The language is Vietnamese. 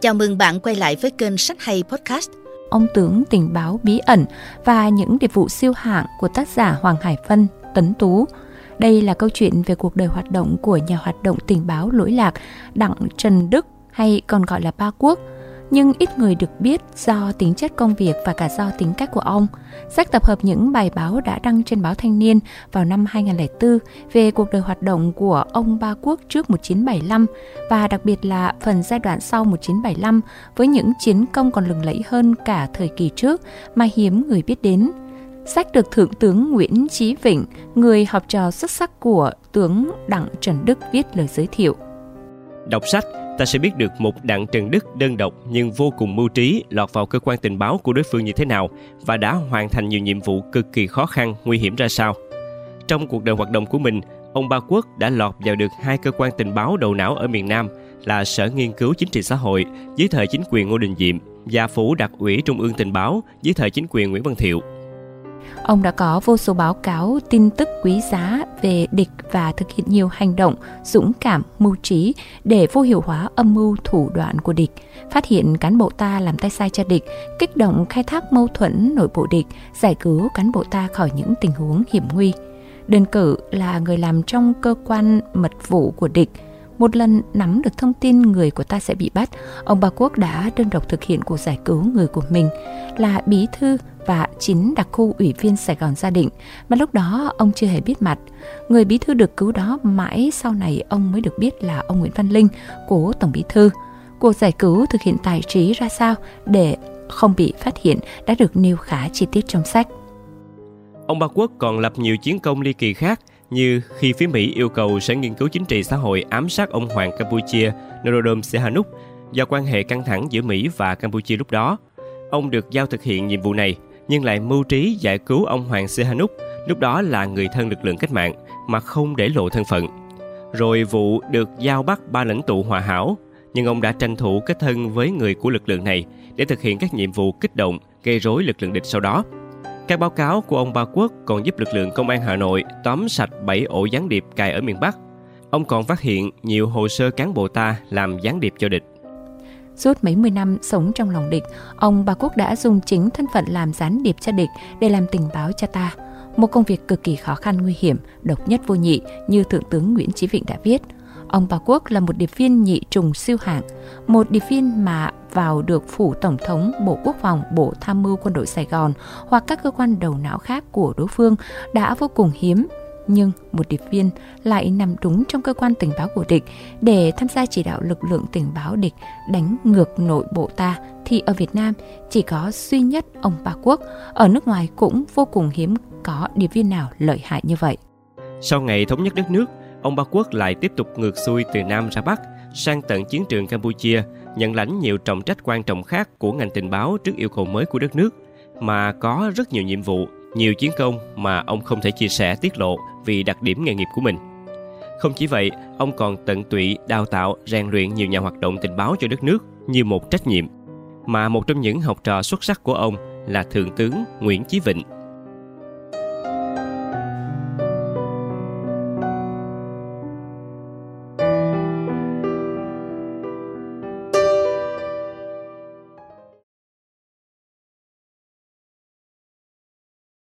Chào mừng bạn quay lại với kênh Sách Hay Podcast. Ông tướng tình báo bí ẩn và những điệp vụ siêu hạng của tác giả Hoàng Hải phân Tấn Tú. Đây là câu chuyện về cuộc đời hoạt động của nhà hoạt động tình báo lỗi lạc Đặng Trần Đức, hay còn gọi là Ba Quốc – nhưng ít người được biết do tính chất công việc và cả do tính cách của ông. Sách tập hợp những bài báo đã đăng trên báo Thanh niên vào năm 2004 về cuộc đời hoạt động của ông Ba Quốc trước 1975 và đặc biệt là phần giai đoạn sau 1975 với những chiến công còn lừng lẫy hơn cả thời kỳ trước mà hiếm người biết đến. Sách được Thượng tướng Nguyễn Chí Vịnh, người học trò xuất sắc của tướng Đặng Trần Đức viết lời giới thiệu. Đọc sách ta sẽ biết được một đặng Trần Đức đơn độc nhưng vô cùng mưu trí lọt vào cơ quan tình báo của đối phương như thế nào và đã hoàn thành nhiều nhiệm vụ cực kỳ khó khăn, nguy hiểm ra sao. Trong cuộc đời hoạt động của mình, ông Ba Quốc đã lọt vào được hai cơ quan tình báo đầu não ở miền Nam là Sở Nghiên cứu Chính trị Xã hội dưới thời chính quyền Ngô Đình Diệm và Phủ Đặc ủy Trung ương Tình báo dưới thời chính quyền Nguyễn Văn Thiệu. Ông đã có vô số báo cáo tin tức quý giá về địch và thực hiện nhiều hành động dũng cảm, mưu trí để vô hiệu hóa âm mưu thủ đoạn của địch, phát hiện cán bộ ta làm tay sai cho địch, kích động khai thác mâu thuẫn nội bộ địch, giải cứu cán bộ ta khỏi những tình huống hiểm nguy. Đơn cử là người làm trong cơ quan mật vụ của địch – một lần nắm được thông tin người của ta sẽ bị bắt, ông Ba Quốc đã đơn độc thực hiện cuộc giải cứu người của mình là bí thư và chính đặc khu ủy viên Sài Gòn gia định mà lúc đó ông chưa hề biết mặt. Người bí thư được cứu đó mãi sau này ông mới được biết là ông Nguyễn Văn Linh, cố tổng bí thư. Cuộc giải cứu thực hiện tài trí ra sao để không bị phát hiện đã được nêu khá chi tiết trong sách. Ông Ba Quốc còn lập nhiều chiến công ly kỳ khác như khi phía Mỹ yêu cầu Sở Nghiên cứu Chính trị Xã hội ám sát ông Hoàng Campuchia Norodom Sihanouk do quan hệ căng thẳng giữa Mỹ và Campuchia lúc đó. Ông được giao thực hiện nhiệm vụ này nhưng lại mưu trí giải cứu ông Hoàng Sihanouk lúc đó là người thân lực lượng cách mạng mà không để lộ thân phận. Rồi vụ được giao bắt ba lãnh tụ hòa hảo nhưng ông đã tranh thủ kết thân với người của lực lượng này để thực hiện các nhiệm vụ kích động, gây rối lực lượng địch sau đó. Các báo cáo của ông Ba Quốc còn giúp lực lượng công an Hà Nội tóm sạch 7 ổ gián điệp cài ở miền Bắc. Ông còn phát hiện nhiều hồ sơ cán bộ ta làm gián điệp cho địch. Suốt mấy mươi năm sống trong lòng địch, ông Ba Quốc đã dùng chính thân phận làm gián điệp cho địch để làm tình báo cho ta. Một công việc cực kỳ khó khăn nguy hiểm, độc nhất vô nhị như Thượng tướng Nguyễn Chí Vịnh đã viết – Ông Bà Quốc là một điệp viên nhị trùng siêu hạng, một điệp viên mà vào được phủ tổng thống, bộ quốc phòng, bộ tham mưu quân đội Sài Gòn hoặc các cơ quan đầu não khác của đối phương đã vô cùng hiếm. Nhưng một điệp viên lại nằm đúng trong cơ quan tình báo của địch để tham gia chỉ đạo lực lượng tình báo địch đánh ngược nội bộ ta thì ở Việt Nam chỉ có duy nhất ông Ba Quốc, ở nước ngoài cũng vô cùng hiếm có điệp viên nào lợi hại như vậy. Sau ngày thống nhất đất nước, ông Ba Quốc lại tiếp tục ngược xuôi từ Nam ra Bắc sang tận chiến trường Campuchia, nhận lãnh nhiều trọng trách quan trọng khác của ngành tình báo trước yêu cầu mới của đất nước, mà có rất nhiều nhiệm vụ, nhiều chiến công mà ông không thể chia sẻ tiết lộ vì đặc điểm nghề nghiệp của mình. Không chỉ vậy, ông còn tận tụy đào tạo, rèn luyện nhiều nhà hoạt động tình báo cho đất nước như một trách nhiệm. Mà một trong những học trò xuất sắc của ông là Thượng tướng Nguyễn Chí Vịnh